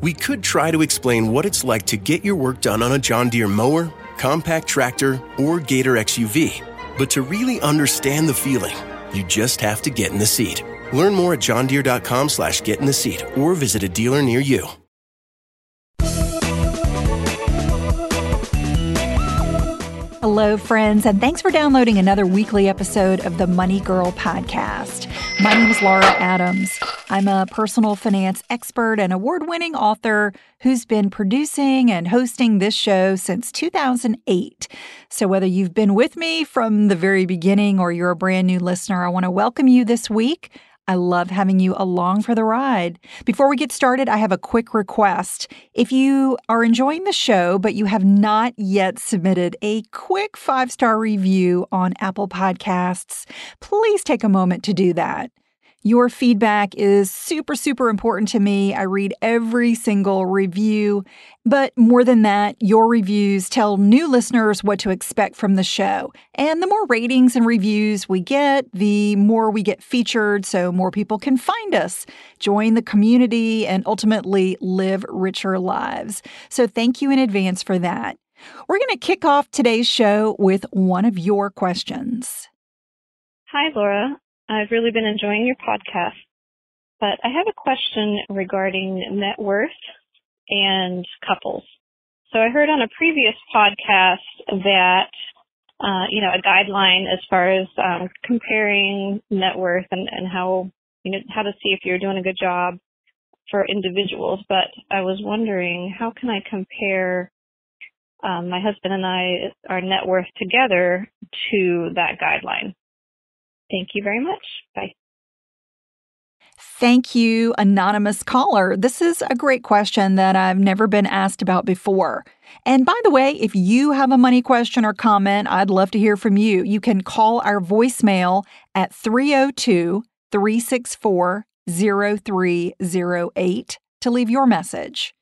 We could try to explain what it's like to get your work done on a John Deere mower, compact tractor, or Gator XUV. But to really understand the feeling, you just have to get in the seat. Learn more at johndeere.com slash get in the seat or visit a dealer near you. Hello, friends, and thanks for downloading another weekly episode of the Money Girl podcast. My name is Laura Adams. I'm a personal finance expert and award winning author who's been producing and hosting this show since 2008. So, whether you've been with me from the very beginning or you're a brand new listener, I want to welcome you this week. I love having you along for the ride. Before we get started, I have a quick request. If you are enjoying the show, but you have not yet submitted a quick five star review on Apple Podcasts, please take a moment to do that. Your feedback is super, super important to me. I read every single review. But more than that, your reviews tell new listeners what to expect from the show. And the more ratings and reviews we get, the more we get featured so more people can find us, join the community, and ultimately live richer lives. So thank you in advance for that. We're going to kick off today's show with one of your questions. Hi, Laura. I've really been enjoying your podcast, but I have a question regarding net worth and couples. So I heard on a previous podcast that, uh, you know, a guideline as far as um, comparing net worth and, and how, you know, how to see if you're doing a good job for individuals. But I was wondering, how can I compare um, my husband and I, our net worth together to that guideline? Thank you very much. Bye. Thank you, anonymous caller. This is a great question that I've never been asked about before. And by the way, if you have a money question or comment, I'd love to hear from you. You can call our voicemail at 302 364 0308 to leave your message.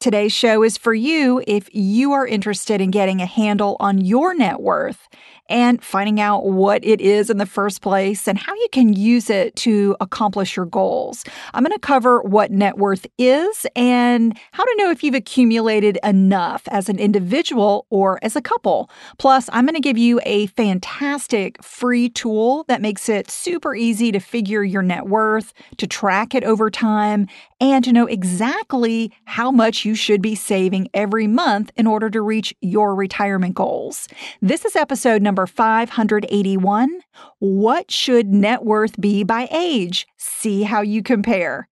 Today's show is for you if you are interested in getting a handle on your net worth and finding out what it is in the first place and how you can use it to accomplish your goals. I'm going to cover what net worth is and how to know if you've accumulated enough as an individual or as a couple. Plus, I'm going to give you a fantastic free tool that makes it super easy to figure your net worth, to track it over time, and to know exactly how much you should be saving every month in order to reach your retirement goals. This is episode number 581 What should net worth be by age? See how you compare.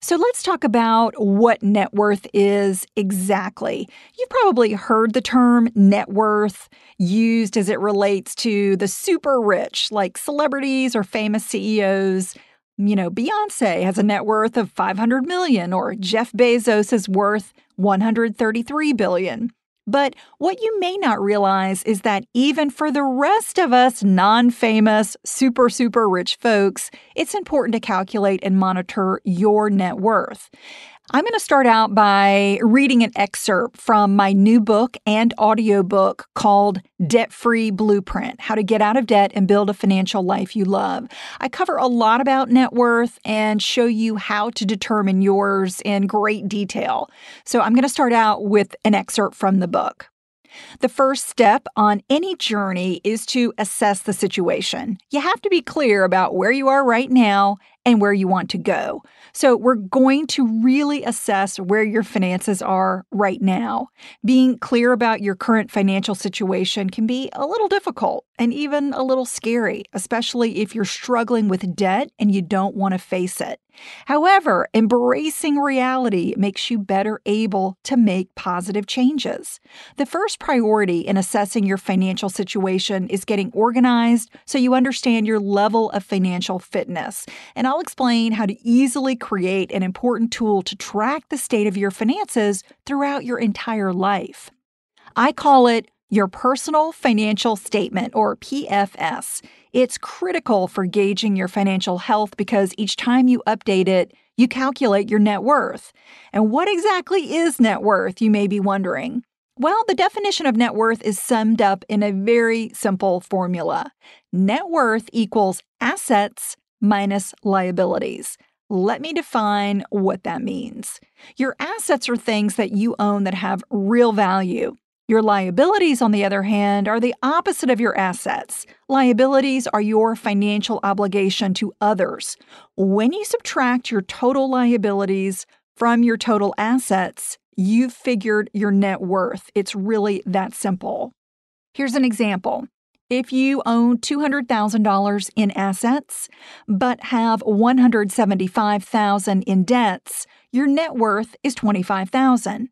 So let's talk about what net worth is exactly. You've probably heard the term net worth used as it relates to the super rich, like celebrities or famous CEOs you know, Beyonce has a net worth of 500 million or Jeff Bezos is worth 133 billion. But what you may not realize is that even for the rest of us non famous, super, super rich folks, it's important to calculate and monitor your net worth. I'm going to start out by reading an excerpt from my new book and audiobook called Debt Free Blueprint How to Get Out of Debt and Build a Financial Life You Love. I cover a lot about net worth and show you how to determine yours in great detail. So I'm going to start out with an excerpt from the book. The first step on any journey is to assess the situation. You have to be clear about where you are right now and where you want to go. So, we're going to really assess where your finances are right now. Being clear about your current financial situation can be a little difficult and even a little scary, especially if you're struggling with debt and you don't want to face it. However, embracing reality makes you better able to make positive changes. The first priority in assessing your financial situation is getting organized so you understand your level of financial fitness. And I'll explain how to easily create an important tool to track the state of your finances throughout your entire life. I call it your personal financial statement, or PFS. It's critical for gauging your financial health because each time you update it, you calculate your net worth. And what exactly is net worth, you may be wondering? Well, the definition of net worth is summed up in a very simple formula net worth equals assets minus liabilities. Let me define what that means. Your assets are things that you own that have real value. Your liabilities, on the other hand, are the opposite of your assets. Liabilities are your financial obligation to others. When you subtract your total liabilities from your total assets, you've figured your net worth. It's really that simple. Here's an example. If you own $200,000 in assets but have 175,000 in debts, your net worth is 25,000.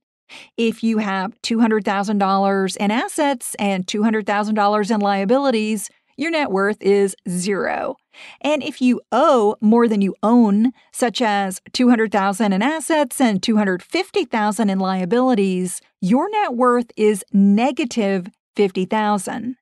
If you have $200,000 in assets and $200,000 in liabilities, your net worth is zero. And if you owe more than you own, such as 200,000 in assets and 250,000 in liabilities, your net worth is negative 50,000.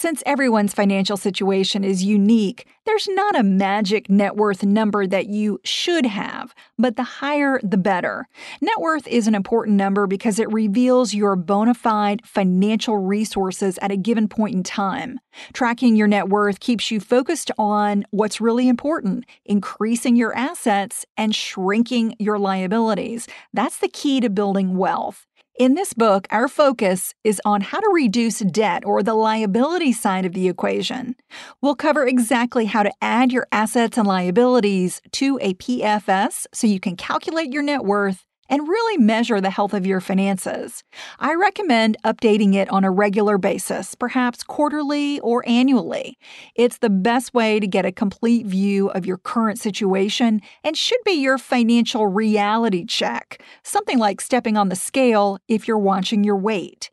Since everyone's financial situation is unique, there's not a magic net worth number that you should have, but the higher the better. Net worth is an important number because it reveals your bona fide financial resources at a given point in time. Tracking your net worth keeps you focused on what's really important, increasing your assets and shrinking your liabilities. That's the key to building wealth. In this book, our focus is on how to reduce debt or the liability side of the equation. We'll cover exactly how to add your assets and liabilities to a PFS so you can calculate your net worth and really measure the health of your finances. I recommend updating it on a regular basis, perhaps quarterly or annually. It's the best way to get a complete view of your current situation and should be your financial reality check, something like stepping on the scale if you're watching your weight.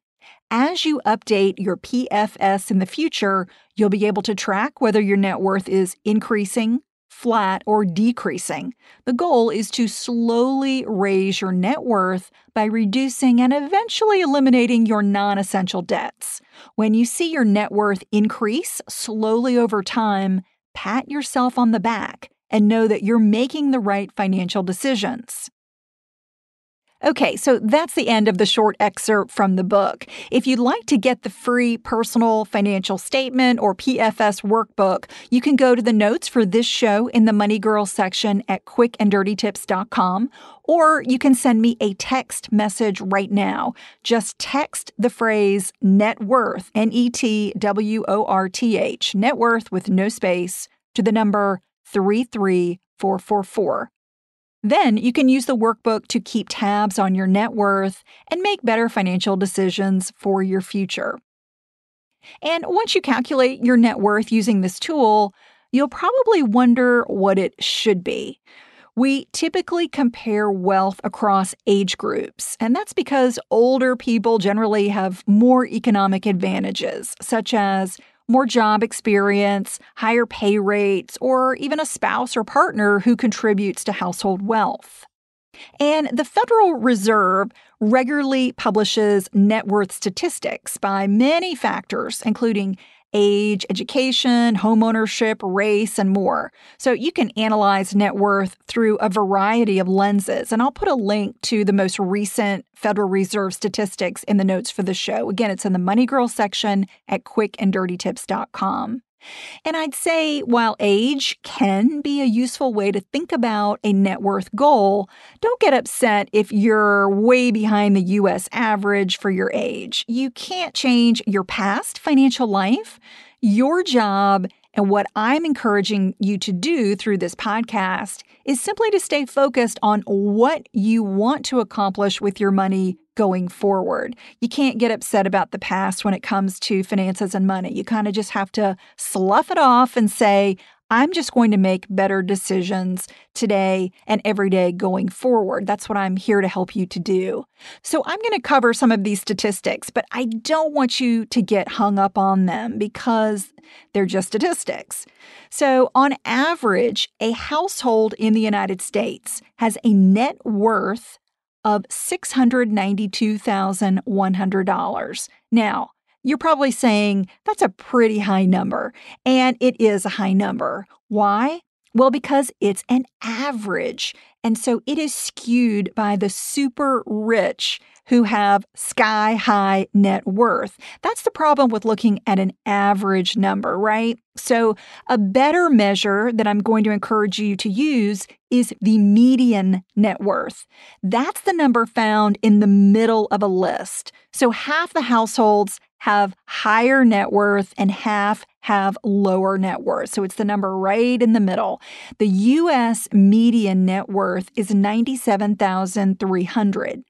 As you update your PFS in the future, you'll be able to track whether your net worth is increasing, flat, or decreasing. The goal is to slowly raise your net worth by reducing and eventually eliminating your non essential debts. When you see your net worth increase slowly over time, pat yourself on the back and know that you're making the right financial decisions. Okay, so that's the end of the short excerpt from the book. If you'd like to get the free personal financial statement or PFS workbook, you can go to the notes for this show in the Money Girl section at quickanddirtytips.com, or you can send me a text message right now. Just text the phrase net worth, N E T W O R T H, net worth with no space, to the number 33444. Then you can use the workbook to keep tabs on your net worth and make better financial decisions for your future. And once you calculate your net worth using this tool, you'll probably wonder what it should be. We typically compare wealth across age groups, and that's because older people generally have more economic advantages, such as more job experience, higher pay rates, or even a spouse or partner who contributes to household wealth. And the Federal Reserve regularly publishes net worth statistics by many factors, including age, education, homeownership, race, and more. So you can analyze net worth through a variety of lenses. And I'll put a link to the most recent Federal Reserve statistics in the notes for the show. Again, it's in the Money Girl section at quickanddirtytips.com. And I'd say while age can be a useful way to think about a net worth goal, don't get upset if you're way behind the US average for your age. You can't change your past financial life. Your job and what I'm encouraging you to do through this podcast is simply to stay focused on what you want to accomplish with your money going forward. You can't get upset about the past when it comes to finances and money. You kind of just have to slough it off and say, I'm just going to make better decisions today and every day going forward. That's what I'm here to help you to do. So I'm going to cover some of these statistics, but I don't want you to get hung up on them because they're just statistics. So, on average, a household in the United States has a net worth of $692,100. Now, you're probably saying that's a pretty high number, and it is a high number. Why? Well, because it's an average. And so it is skewed by the super rich who have sky high net worth. That's the problem with looking at an average number, right? So, a better measure that I'm going to encourage you to use is the median net worth. That's the number found in the middle of a list. So, half the households have higher net worth and half have lower net worth. So it's the number right in the middle. The US median net worth is 97,300.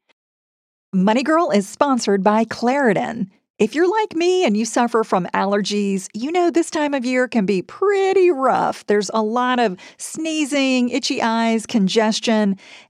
Money Girl is sponsored by Claritin. If you're like me and you suffer from allergies, you know this time of year can be pretty rough. There's a lot of sneezing, itchy eyes, congestion,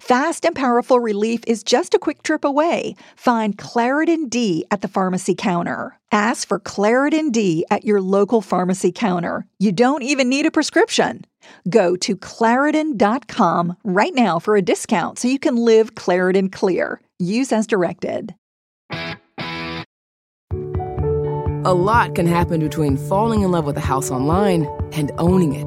Fast and powerful relief is just a quick trip away. Find Claritin D at the pharmacy counter. Ask for Claritin D at your local pharmacy counter. You don't even need a prescription. Go to Claritin.com right now for a discount so you can live Claritin clear. Use as directed. A lot can happen between falling in love with a house online and owning it,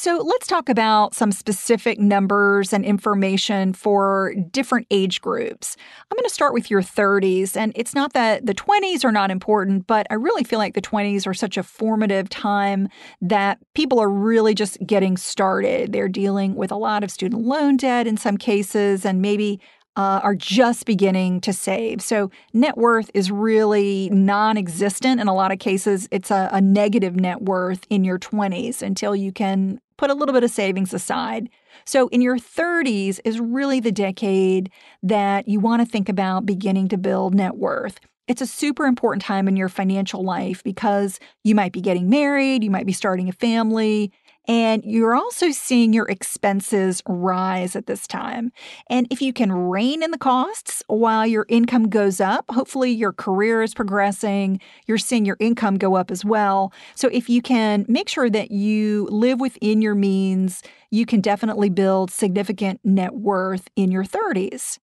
So let's talk about some specific numbers and information for different age groups. I'm going to start with your 30s. And it's not that the 20s are not important, but I really feel like the 20s are such a formative time that people are really just getting started. They're dealing with a lot of student loan debt in some cases, and maybe uh, are just beginning to save. So, net worth is really non existent in a lot of cases. It's a, a negative net worth in your 20s until you can put a little bit of savings aside. So, in your 30s is really the decade that you want to think about beginning to build net worth. It's a super important time in your financial life because you might be getting married, you might be starting a family, and you're also seeing your expenses rise at this time. And if you can rein in the costs while your income goes up, hopefully your career is progressing, you're seeing your income go up as well. So if you can make sure that you live within your means, you can definitely build significant net worth in your 30s.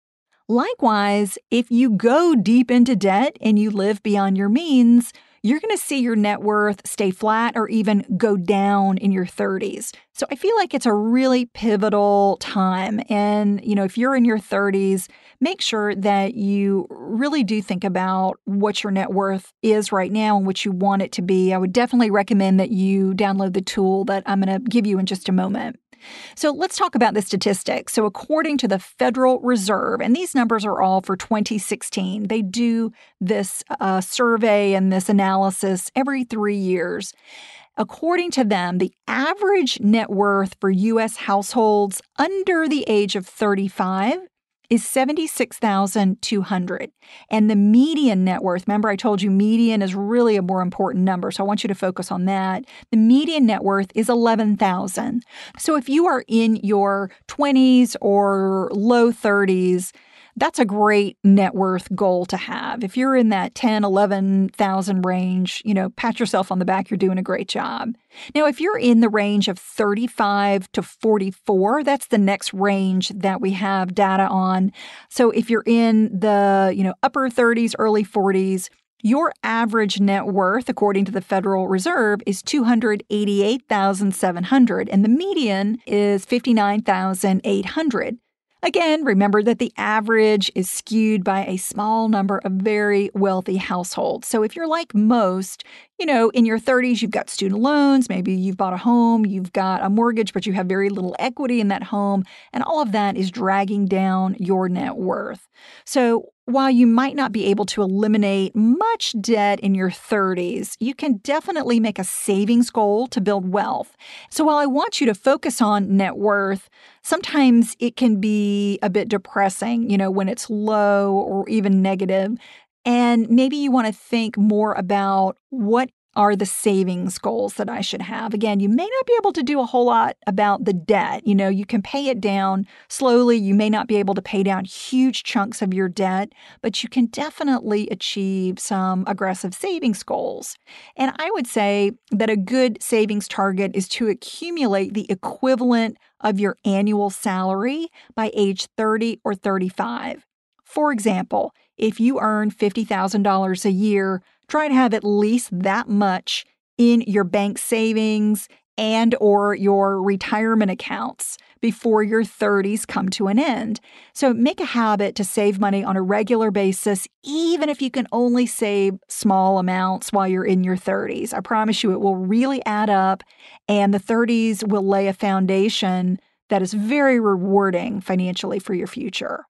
Likewise, if you go deep into debt and you live beyond your means, you're going to see your net worth stay flat or even go down in your 30s. So I feel like it's a really pivotal time. And, you know, if you're in your 30s, make sure that you really do think about what your net worth is right now and what you want it to be. I would definitely recommend that you download the tool that I'm going to give you in just a moment. So let's talk about the statistics. So, according to the Federal Reserve, and these numbers are all for 2016, they do this uh, survey and this analysis every three years. According to them, the average net worth for U.S. households under the age of 35 is 76,200 and the median net worth remember I told you median is really a more important number so I want you to focus on that. The median net worth is 11,000 so if you are in your 20s or low 30s that's a great net worth goal to have. If you're in that 10, 11,000 range, you know, pat yourself on the back, you're doing a great job. Now, if you're in the range of 35 to 44, that's the next range that we have data on. So if you're in the, you know, upper 30s, early 40s, your average net worth, according to the Federal Reserve, is 288,700 and the median is 59,800. Again, remember that the average is skewed by a small number of very wealthy households. So if you're like most, you know, in your 30s, you've got student loans, maybe you've bought a home, you've got a mortgage, but you have very little equity in that home, and all of that is dragging down your net worth. So while you might not be able to eliminate much debt in your 30s, you can definitely make a savings goal to build wealth. So while I want you to focus on net worth, sometimes it can be a bit depressing, you know, when it's low or even negative. And maybe you want to think more about what are the savings goals that I should have. Again, you may not be able to do a whole lot about the debt. You know, you can pay it down slowly. You may not be able to pay down huge chunks of your debt, but you can definitely achieve some aggressive savings goals. And I would say that a good savings target is to accumulate the equivalent of your annual salary by age 30 or 35. For example, if you earn $50,000 a year, try to have at least that much in your bank savings and or your retirement accounts before your 30s come to an end. So make a habit to save money on a regular basis even if you can only save small amounts while you're in your 30s. I promise you it will really add up and the 30s will lay a foundation that is very rewarding financially for your future.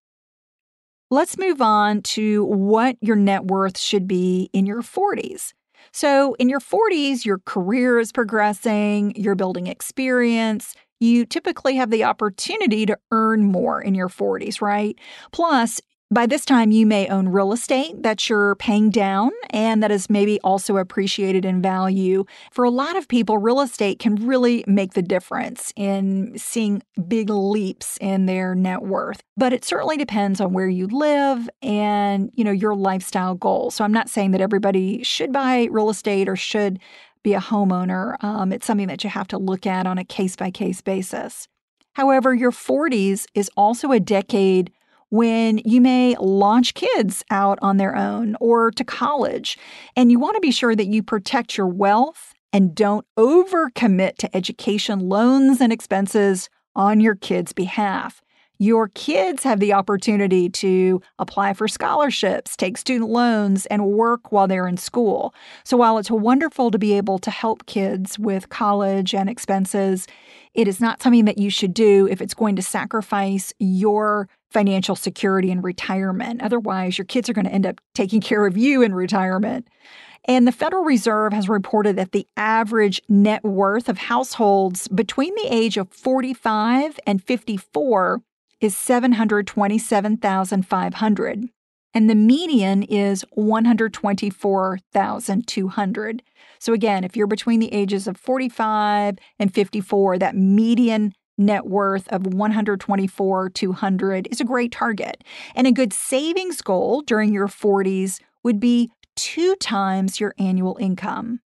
Let's move on to what your net worth should be in your 40s. So, in your 40s, your career is progressing, you're building experience. You typically have the opportunity to earn more in your 40s, right? Plus, by this time, you may own real estate that you're paying down and that is maybe also appreciated in value. For a lot of people, real estate can really make the difference in seeing big leaps in their net worth. But it certainly depends on where you live and, you know, your lifestyle goals. So I'm not saying that everybody should buy real estate or should be a homeowner. Um, it's something that you have to look at on a case by case basis. However, your 40s is also a decade when you may launch kids out on their own or to college. And you want to be sure that you protect your wealth and don't overcommit to education loans and expenses on your kids' behalf. Your kids have the opportunity to apply for scholarships, take student loans, and work while they're in school. So, while it's wonderful to be able to help kids with college and expenses, it is not something that you should do if it's going to sacrifice your financial security in retirement. Otherwise, your kids are going to end up taking care of you in retirement. And the Federal Reserve has reported that the average net worth of households between the age of 45 and 54 is 727,500 and the median is 124,200. So again, if you're between the ages of 45 and 54, that median net worth of 124 200 is a great target. And a good savings goal during your 40s would be two times your annual income.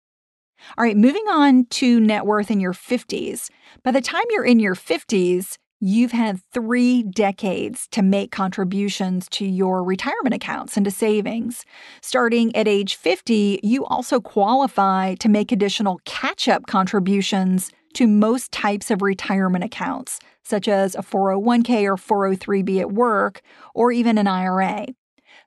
All right, moving on to net worth in your 50s. By the time you're in your 50s, you've had three decades to make contributions to your retirement accounts and to savings. Starting at age 50, you also qualify to make additional catch up contributions to most types of retirement accounts, such as a 401k or 403b at work, or even an IRA.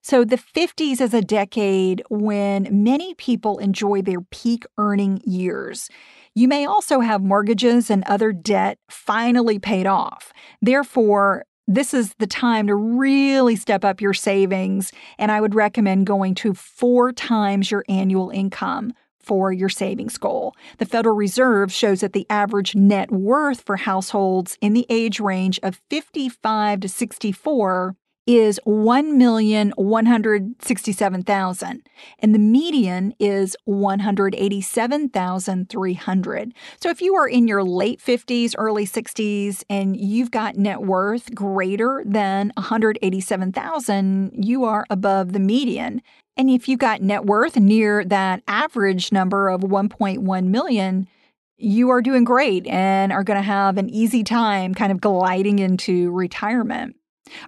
So, the 50s is a decade when many people enjoy their peak earning years. You may also have mortgages and other debt finally paid off. Therefore, this is the time to really step up your savings, and I would recommend going to four times your annual income for your savings goal. The Federal Reserve shows that the average net worth for households in the age range of 55 to 64 is 1,167,000 and the median is 187,300. So if you are in your late 50s, early 60s and you've got net worth greater than 187,000, you are above the median. And if you've got net worth near that average number of 1.1 million, you are doing great and are going to have an easy time kind of gliding into retirement.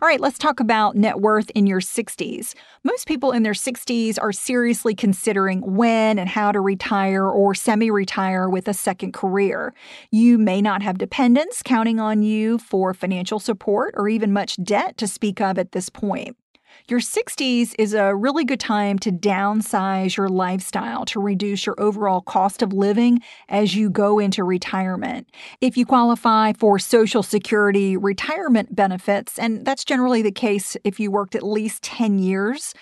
All right, let's talk about net worth in your 60s. Most people in their 60s are seriously considering when and how to retire or semi retire with a second career. You may not have dependents counting on you for financial support or even much debt to speak of at this point. Your 60s is a really good time to downsize your lifestyle to reduce your overall cost of living as you go into retirement. If you qualify for Social Security retirement benefits, and that's generally the case if you worked at least 10 years,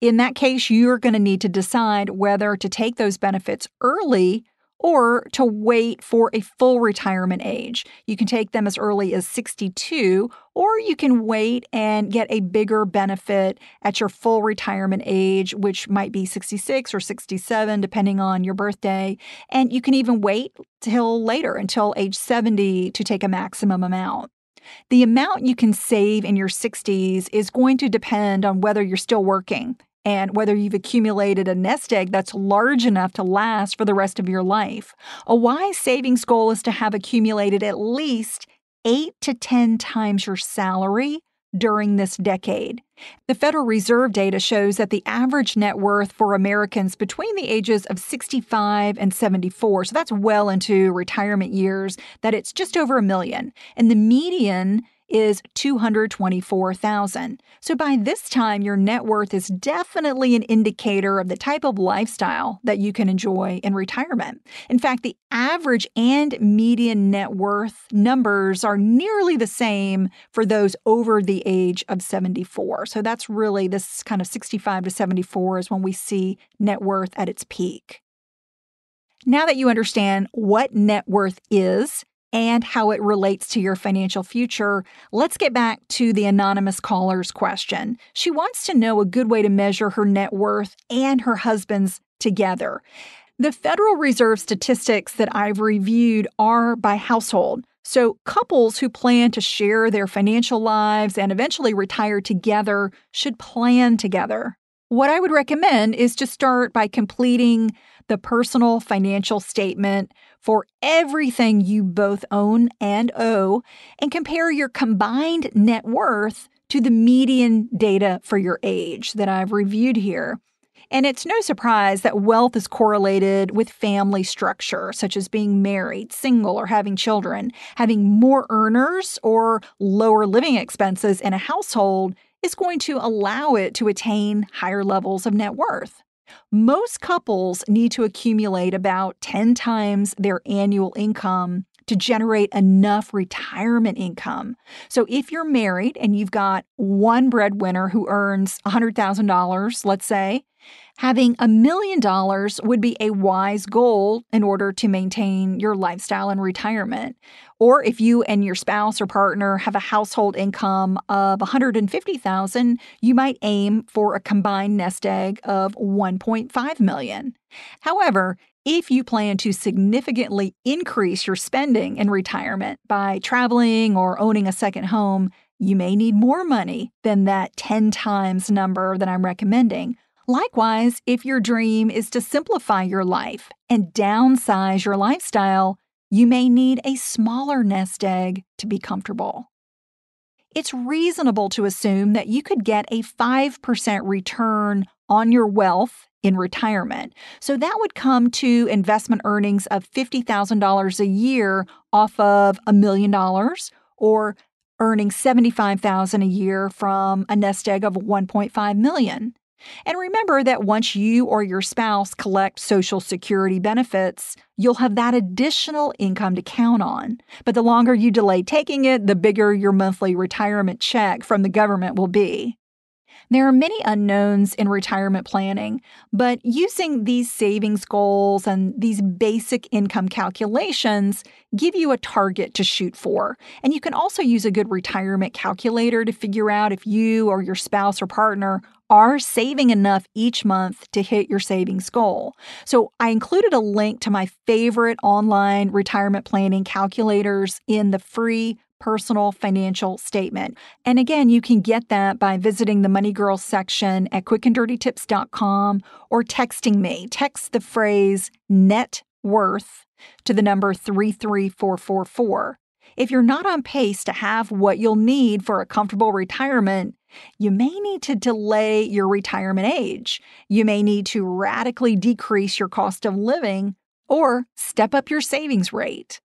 in that case, you're going to need to decide whether to take those benefits early or to wait for a full retirement age. You can take them as early as 62, or you can wait and get a bigger benefit at your full retirement age, which might be 66 or 67, depending on your birthday. And you can even wait till later, until age 70, to take a maximum amount. The amount you can save in your 60s is going to depend on whether you're still working and whether you've accumulated a nest egg that's large enough to last for the rest of your life. A wise savings goal is to have accumulated at least eight to 10 times your salary during this decade. The Federal Reserve data shows that the average net worth for Americans between the ages of 65 and 74, so that's well into retirement years, that it's just over a million. And the median is 224,000. So by this time your net worth is definitely an indicator of the type of lifestyle that you can enjoy in retirement. In fact, the average and median net worth numbers are nearly the same for those over the age of 74. So that's really this kind of 65 to 74 is when we see net worth at its peak. Now that you understand what net worth is, and how it relates to your financial future, let's get back to the anonymous caller's question. She wants to know a good way to measure her net worth and her husband's together. The Federal Reserve statistics that I've reviewed are by household. So, couples who plan to share their financial lives and eventually retire together should plan together. What I would recommend is to start by completing the personal financial statement for everything you both own and owe and compare your combined net worth to the median data for your age that I've reviewed here. And it's no surprise that wealth is correlated with family structure, such as being married, single, or having children. Having more earners or lower living expenses in a household is going to allow it to attain higher levels of net worth. Most couples need to accumulate about 10 times their annual income to generate enough retirement income. So if you're married and you've got one breadwinner who earns $100,000, let's say, Having a million dollars would be a wise goal in order to maintain your lifestyle in retirement. Or if you and your spouse or partner have a household income of 150,000, you might aim for a combined nest egg of 1.5 million. However, if you plan to significantly increase your spending in retirement by traveling or owning a second home, you may need more money than that 10 times number that I'm recommending. Likewise, if your dream is to simplify your life and downsize your lifestyle, you may need a smaller nest egg to be comfortable. It's reasonable to assume that you could get a 5% return on your wealth in retirement. So that would come to investment earnings of $50,000 a year off of a million dollars or earning 75,000 a year from a nest egg of 1.5 million. And remember that once you or your spouse collect Social Security benefits, you'll have that additional income to count on. But the longer you delay taking it, the bigger your monthly retirement check from the government will be. There are many unknowns in retirement planning, but using these savings goals and these basic income calculations give you a target to shoot for. And you can also use a good retirement calculator to figure out if you or your spouse or partner are saving enough each month to hit your savings goal. So I included a link to my favorite online retirement planning calculators in the free personal financial statement. And again, you can get that by visiting the Money Girl section at quickanddirtytips.com or texting me. Text the phrase net worth to the number 33444. If you're not on pace to have what you'll need for a comfortable retirement, you may need to delay your retirement age. You may need to radically decrease your cost of living or step up your savings rate.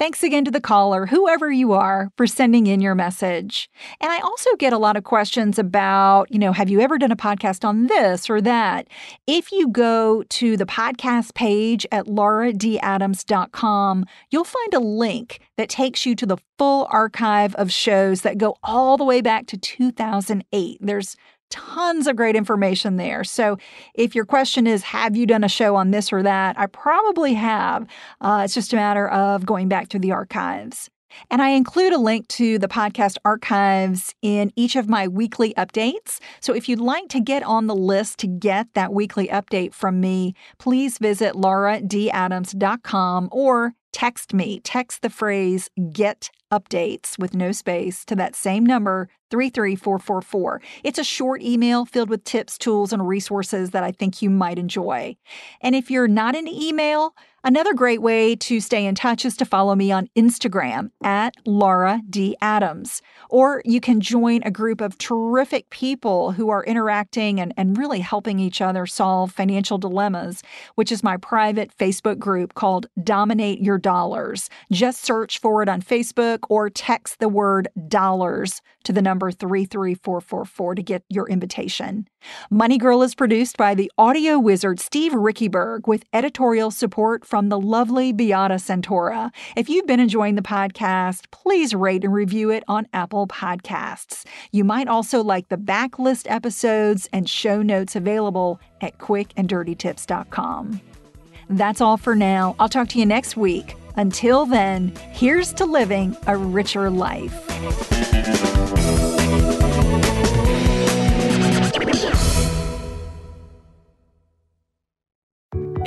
Thanks again to the caller, whoever you are, for sending in your message. And I also get a lot of questions about, you know, have you ever done a podcast on this or that? If you go to the podcast page at lauradadams.com, you'll find a link that takes you to the full archive of shows that go all the way back to 2008. There's tons of great information there. So, if your question is, have you done a show on this or that? I probably have. Uh, it's just a matter of going back through the archives. And I include a link to the podcast archives in each of my weekly updates. So if you'd like to get on the list to get that weekly update from me, please visit lauradadams.com or text me. Text the phrase get updates with no space to that same number 33444. It's a short email filled with tips, tools, and resources that I think you might enjoy. And if you're not in email, Another great way to stay in touch is to follow me on Instagram at Laura D. Adams. Or you can join a group of terrific people who are interacting and, and really helping each other solve financial dilemmas, which is my private Facebook group called Dominate Your Dollars. Just search for it on Facebook or text the word dollars to the number 33444 to get your invitation. Money Girl is produced by the audio wizard Steve Riekeberg with editorial support from the lovely Beata Santora. If you've been enjoying the podcast, please rate and review it on Apple Podcasts. You might also like the backlist episodes and show notes available at quickanddirtytips.com. That's all for now. I'll talk to you next week. Until then, here's to living a richer life.